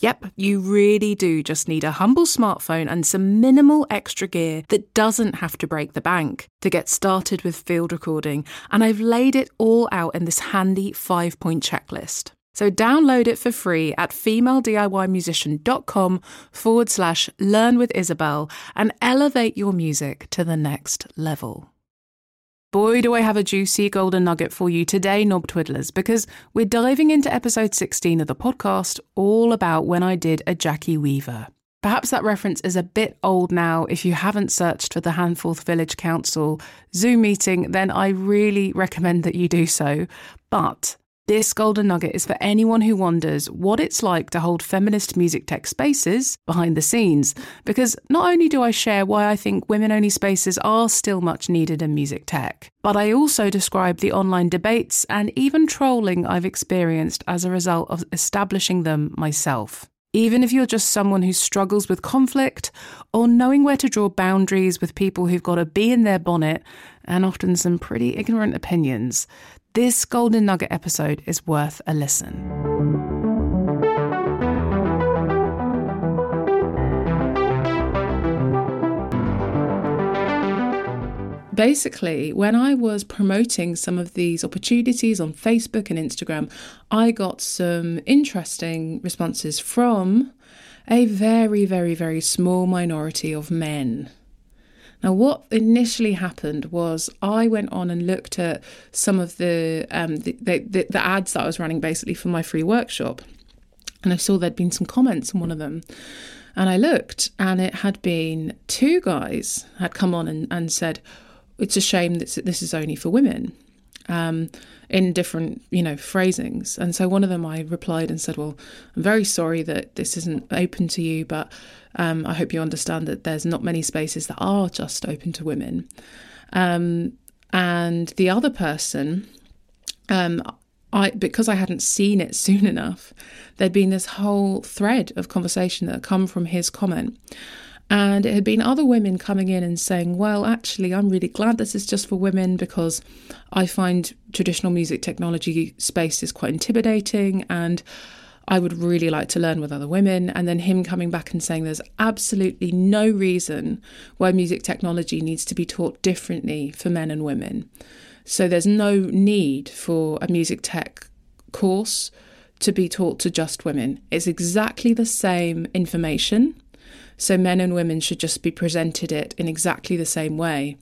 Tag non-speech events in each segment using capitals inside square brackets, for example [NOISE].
Yep, you really do just need a humble smartphone and some minimal extra gear that doesn't have to break the bank to get started with field recording. And I've laid it all out in this handy five point checklist. So download it for free at femalediymusician.com forward slash learn with Isobel and elevate your music to the next level. Boy, do I have a juicy golden nugget for you today, Knob Twiddlers, because we're diving into episode 16 of the podcast, all about when I did a Jackie Weaver. Perhaps that reference is a bit old now. If you haven't searched for the Handforth Village Council Zoom meeting, then I really recommend that you do so. But this golden nugget is for anyone who wonders what it's like to hold feminist music tech spaces behind the scenes, because not only do I share why I think women only spaces are still much needed in music tech, but I also describe the online debates and even trolling I've experienced as a result of establishing them myself. Even if you're just someone who struggles with conflict or knowing where to draw boundaries with people who've got a bee in their bonnet and often some pretty ignorant opinions, this Golden Nugget episode is worth a listen. basically, when I was promoting some of these opportunities on Facebook and Instagram, I got some interesting responses from a very, very, very small minority of men. Now, what initially happened was I went on and looked at some of the, um, the, the, the ads that I was running basically for my free workshop, and I saw there'd been some comments on one of them. And I looked, and it had been two guys had come on and, and said, "It's a shame that this is only for women." Um, in different, you know, phrasings. And so one of them I replied and said, Well, I'm very sorry that this isn't open to you, but um, I hope you understand that there's not many spaces that are just open to women. Um, and the other person, um, I because I hadn't seen it [LAUGHS] soon enough, there'd been this whole thread of conversation that had come from his comment. And it had been other women coming in and saying, Well, actually, I'm really glad this is just for women because I find traditional music technology space is quite intimidating and I would really like to learn with other women. And then him coming back and saying there's absolutely no reason why music technology needs to be taught differently for men and women. So there's no need for a music tech course to be taught to just women. It's exactly the same information so men and women should just be presented it in exactly the same way.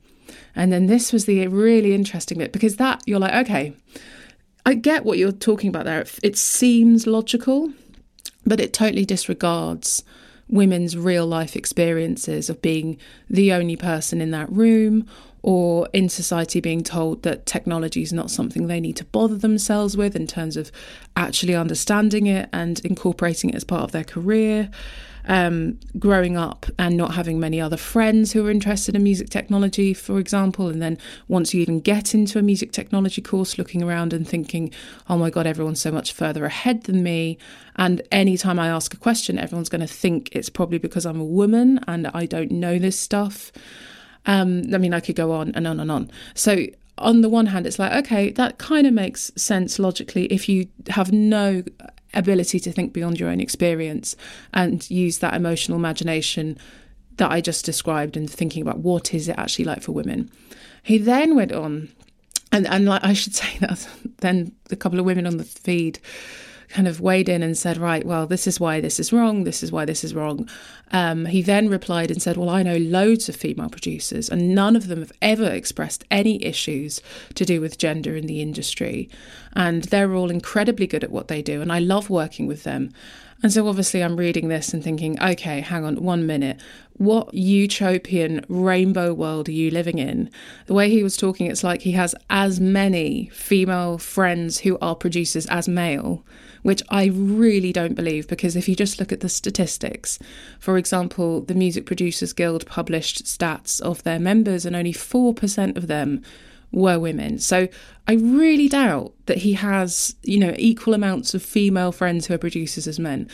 And then this was the really interesting bit because that you're like, okay, I get what you're talking about there. It seems logical, but it totally disregards women's real life experiences of being the only person in that room or in society being told that technology is not something they need to bother themselves with in terms of actually understanding it and incorporating it as part of their career um, growing up and not having many other friends who are interested in music technology, for example. And then once you even get into a music technology course, looking around and thinking, oh my God, everyone's so much further ahead than me. And anytime I ask a question, everyone's going to think it's probably because I'm a woman and I don't know this stuff. Um, I mean, I could go on and on and on. So on the one hand, it's like, okay, that kind of makes sense logically if you have no ability to think beyond your own experience and use that emotional imagination that I just described and thinking about what is it actually like for women. He then went on, and and like I should say that [LAUGHS] then a couple of women on the feed kind of weighed in and said, right, well, this is why this is wrong, this is why this is wrong. Um, he then replied and said, well, I know loads of female producers, and none of them have ever expressed any issues to do with gender in the industry. And they're all incredibly good at what they do, and I love working with them. And so obviously I'm reading this and thinking, okay, hang on one minute. What utopian rainbow world are you living in? The way he was talking, it's like he has as many female friends who are producers as male, which I really don't believe because if you just look at the statistics, for example, the Music Producers Guild published stats of their members and only 4% of them were women. So I really doubt that he has, you know, equal amounts of female friends who are producers as men.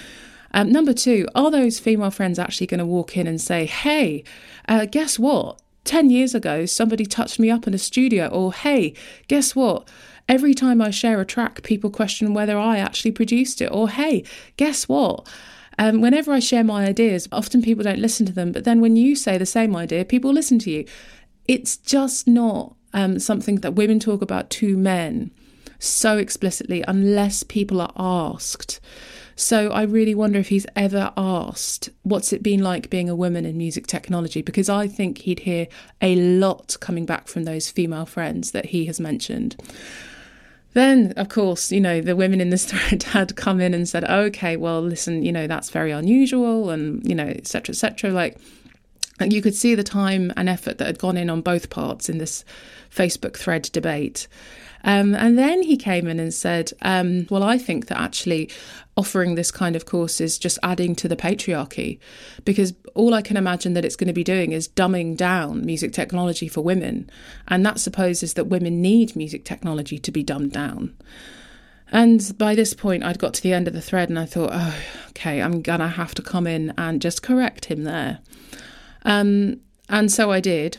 Um, number two, are those female friends actually going to walk in and say, hey, uh, guess what? 10 years ago, somebody touched me up in a studio, or hey, guess what? Every time I share a track, people question whether I actually produced it, or hey, guess what? Um, whenever I share my ideas, often people don't listen to them, but then when you say the same idea, people listen to you. It's just not um, something that women talk about to men so explicitly unless people are asked. So I really wonder if he's ever asked, what's it been like being a woman in music technology? Because I think he'd hear a lot coming back from those female friends that he has mentioned. Then, of course, you know, the women in this [LAUGHS] thread had come in and said, okay, well, listen, you know, that's very unusual and, you know, etc., etc. Like, you could see the time and effort that had gone in on both parts in this Facebook thread debate. Um, and then he came in and said, um, Well, I think that actually offering this kind of course is just adding to the patriarchy because all I can imagine that it's going to be doing is dumbing down music technology for women. And that supposes that women need music technology to be dumbed down. And by this point, I'd got to the end of the thread and I thought, oh, okay, I'm going to have to come in and just correct him there. Um, and so I did.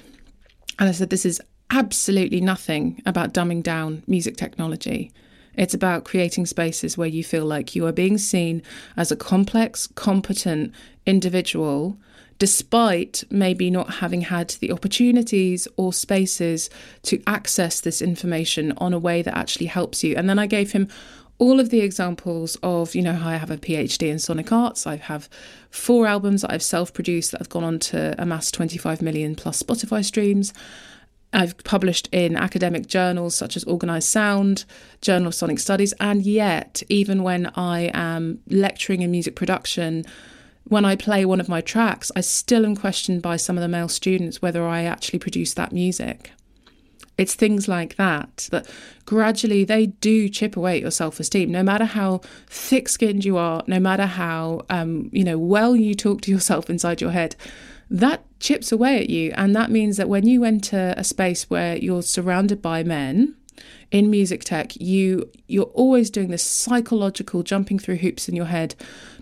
And I said, this is absolutely nothing about dumbing down music technology. It's about creating spaces where you feel like you are being seen as a complex, competent individual, despite maybe not having had the opportunities or spaces to access this information on a way that actually helps you. And then I gave him all of the examples of, you know, I have a PhD in sonic arts. I have four albums that I've self produced that have gone on to amass 25 million plus Spotify streams. I've published in academic journals such as Organised Sound, Journal of Sonic Studies, and yet, even when I am lecturing in music production, when I play one of my tracks, I still am questioned by some of the male students whether I actually produced that music. It's things like that that gradually they do chip away at your self esteem. No matter how thick skinned you are, no matter how um, you know well you talk to yourself inside your head, that chips away at you. And that means that when you enter a space where you're surrounded by men, in music tech you you're always doing this psychological jumping through hoops in your head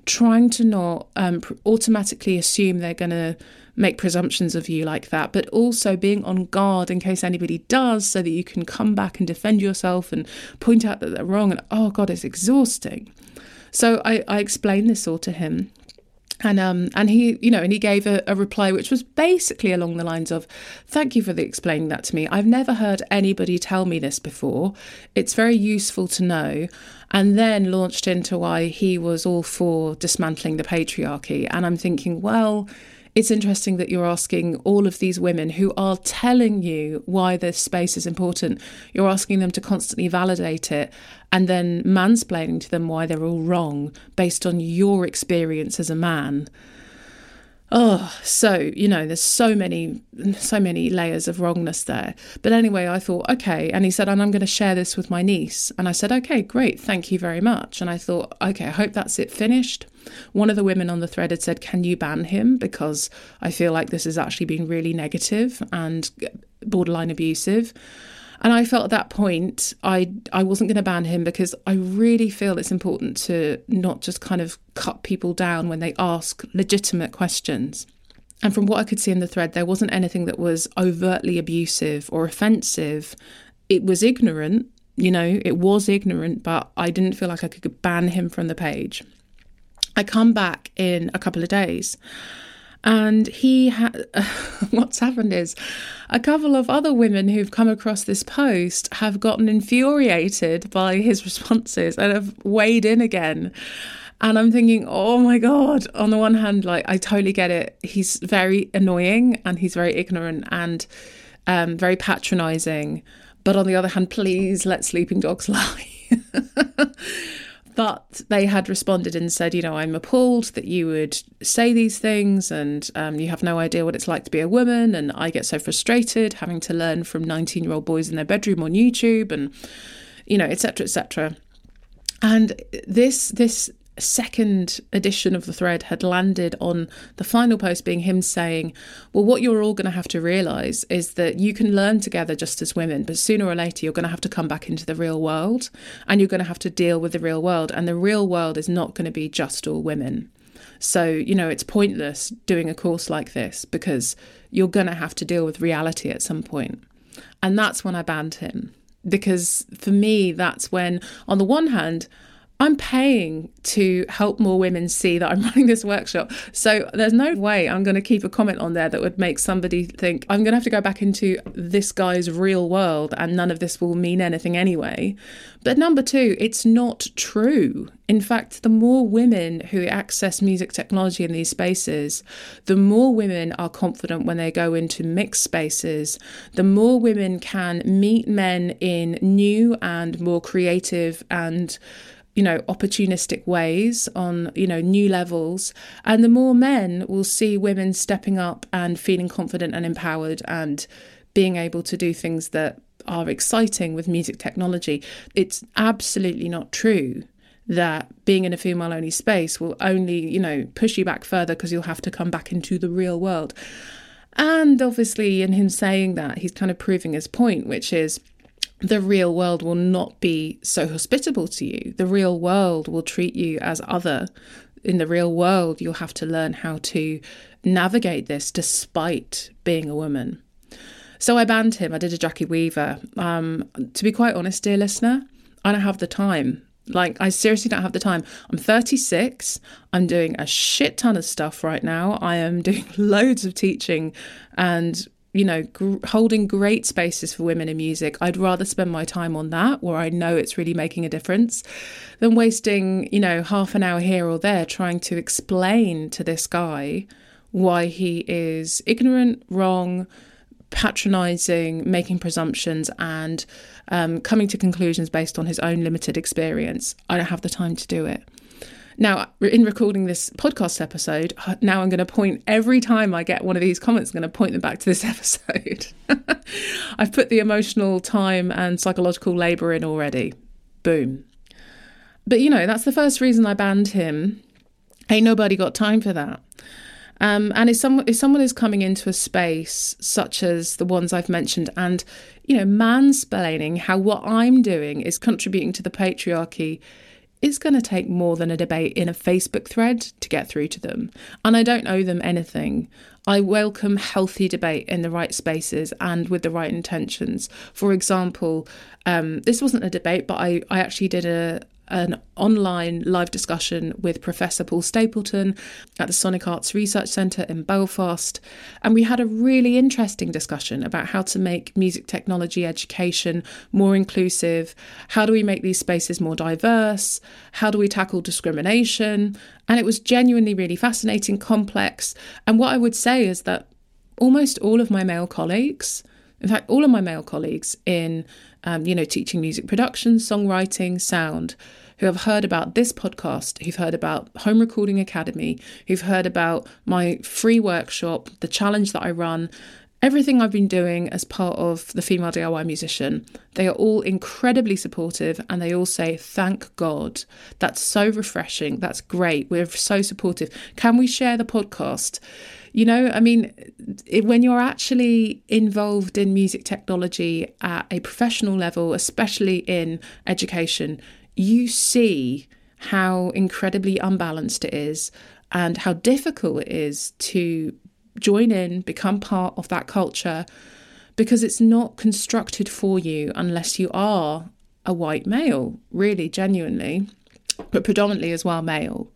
trying to not um, automatically assume they're going to make presumptions of you like that but also being on guard in case anybody does so that you can come back and defend yourself and point out that they're wrong and oh god it's exhausting so i, I explained this all to him and um and he you know and he gave a, a, reply which was basically along the lines of thank you for the explaining that to me. I've never heard anybody tell me this before. It's very useful to know. And then launched into why he was all for dismantling the patriarchy. And i'm thinking well it's interesting that you're asking all of these women who are telling you why this space is important. You're asking them to constantly validate it and then mansplaining to them why they're all wrong based on your experience as a man. Oh, so, you know, there's so many, so many layers of wrongness there. But anyway, I thought, okay. And he said, and I'm going to share this with my niece. And I said, okay, great. Thank you very much. And I thought, okay, I hope that's it finished. One of the women on the thread had said, can you ban him? Because I feel like this has actually been really negative and borderline abusive. And I felt at that point I I wasn't going to ban him because I really feel it's important to not just kind of cut people down when they ask legitimate questions. And from what I could see in the thread, there wasn't anything that was overtly abusive or offensive. It was ignorant, you know, it was ignorant, but I didn't feel like I could ban him from the page. I come back in a couple of days And he had, [LAUGHS] what's happened is a couple of other women who've come across this post have gotten infuriated by his responses and have weighed in again. And I'm thinking, oh my God, on the one hand, like, I totally get it. He's very annoying and he's very ignorant and um, very patronizing. But on the other hand, please let sleeping dogs [LAUGHS] lie. But they had responded and said, you know, I'm appalled that you would say these things and um, you have no idea what it's like to be a woman. And I get so frustrated having to learn from 19 year old boys in their bedroom on YouTube and, you know, etc. etc. And this, this second edition of the thread had landed on the final post being him saying, Well, what you're all going to have to realize is that you can learn together just as women, but sooner or later you're going to have to come back into the real world and you're going to have to deal with the real world. And the real world is not going to be just all women. So, you know, it's pointless doing a course like this because you're going to have to deal with reality at some point. And that's when I banned him. Because for me, that's when, on the one hand, I'm paying to help more women see that I'm [LAUGHS] running this workshop. So there's no way I'm going to keep a comment on there that would make somebody think I'm going to have to go back into this guy's real world and none of this will mean anything anyway. But number two, it's not true. In fact, the more women who access music technology in these spaces, the more women are confident when they go into mixed spaces, the more women can meet men in new and more creative and you know, opportunistic ways on, you know, new levels. And the more men will see women stepping up and feeling confident and empowered and being able to do things that are exciting with music technology. It's absolutely not true that being in a female only space will only, you know, push you back further because you'll have to come back into the real world. And obviously, in him saying that, he's kind of proving his point, which is the real world will not be so hospitable to you. The real world will treat you as other. In the real world, you'll have to learn how to navigate this despite being a woman. So I banned him. I did a Jackie Weaver. Um, to be quite honest, dear listener, I don't have the time. Like, I seriously don't have the time. I'm 36. I'm doing a shit ton of stuff right now. I am doing [LAUGHS] loads of teaching and you know, gr- holding great spaces for women in music. I'd rather spend my time on that where I know it's really making a difference than wasting, you know, half an hour here or there trying to explain to this guy why he is ignorant, wrong, patronizing, making presumptions, and um, coming to conclusions based on his own limited experience. I don't have the time to do it. Now, in recording this podcast episode, uh, now I'm going to point every time I get one of these comments, I'm going to point them back to this [LAUGHS] episode. [LAUGHS] I've put the emotional time and psychological labour in already. Boom. But you know, that's the first reason I banned him. Ain't nobody got time for that. Um, and if someone if someone is coming into a space such as the ones I've mentioned, and you know, mansplaining how what I'm doing is contributing to the patriarchy it's going to take more than a debate in a Facebook thread to get through to them. And I don't owe them anything. I welcome healthy debate in the right spaces and with the right intentions. For example, um, this wasn't a debate, but I, I actually did a, an online live discussion with Professor Paul Stapleton at the Sonic Arts Research Centre in Belfast. And we had a really interesting discussion about how to make music technology education more inclusive. How do we make these spaces more diverse? How do we tackle discrimination? And it was genuinely really fascinating, complex. And what I would say is that almost all of my male colleagues, in fact, all of my male colleagues in, um, you know, teaching music production, songwriting, sound, who have heard about this podcast, who've heard about Home Recording Academy, who've heard about my free workshop, the challenge that I run, everything I've been doing as part of the Female DIY Musician, they are all incredibly supportive and they all say, Thank God. That's so refreshing. That's great. We're so supportive. Can we share the podcast? You know, I mean, it, when you're actually involved in music technology at a professional level, especially in education, you see how incredibly unbalanced it is and how difficult it is to join in, become part of that culture, because it's not constructed for you unless you are a white male, really, genuinely, but predominantly as well male.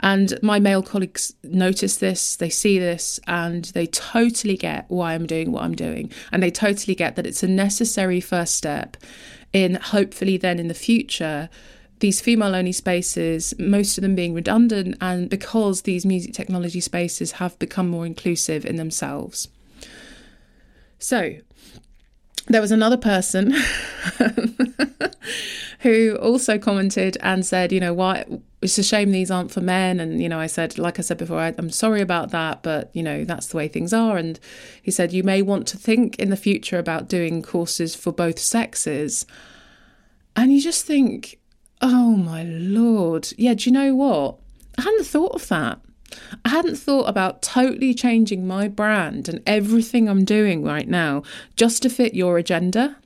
And my male colleagues notice this, they see this, and they totally get why I'm doing what I'm doing. And they totally get that it's a necessary first step in hopefully then in the future these female only spaces, most of them being redundant, and because these music technology spaces have become more inclusive in themselves. So, there was another person [LAUGHS] who also commented and said, you know, why it's a shame these aren't for men. And, you know, I said, like I said before, I, I'm sorry about that, but, you know, that's the way things are. And he said, you may want to think in the future about doing courses for both sexes. And you just think, oh my lord. Yeah, do you know what? I hadn't thought of that. I hadn't thought about totally changing my brand and everything I'm doing right now just to fit your agenda,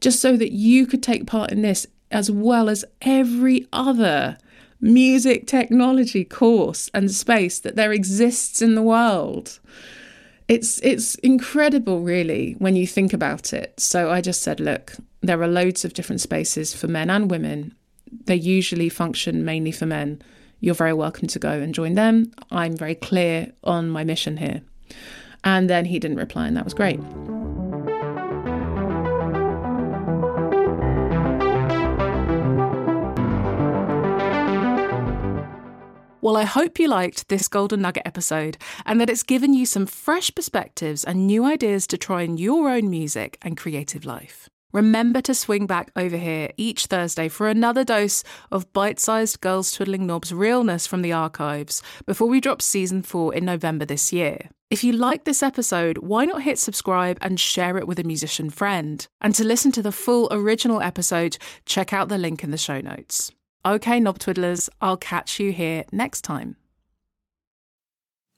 just so that you could take part in this as well as every other music technology course and space that there exists in the world. It's it's incredible really when you think about it. So I just said, look, there are loads of different spaces for men and women. They usually function mainly for men you're very welcome to go and join them. I'm very clear on my mission here. And then he didn't reply, and that was great. Well, I hope you liked this Golden Nugget episode and that it's given you some fresh perspectives and new ideas to try in your own music and creative life. Remember to swing back over here each Thursday for another dose of bite sized Girls Twiddling Knobs realness from the archives before we drop season four in November this year. If you like this episode, why not hit subscribe and share it with a musician friend? And to listen to the full original episode, check out the link in the show notes. Okay, knob twiddlers, I'll catch you here next time.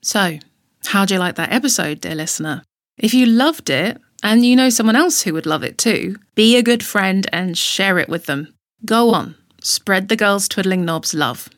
So, how'd you like that episode, dear listener? If you loved it, and you know someone else who would love it too, be a good friend and share it with them. Go on, spread the girls twiddling knobs love.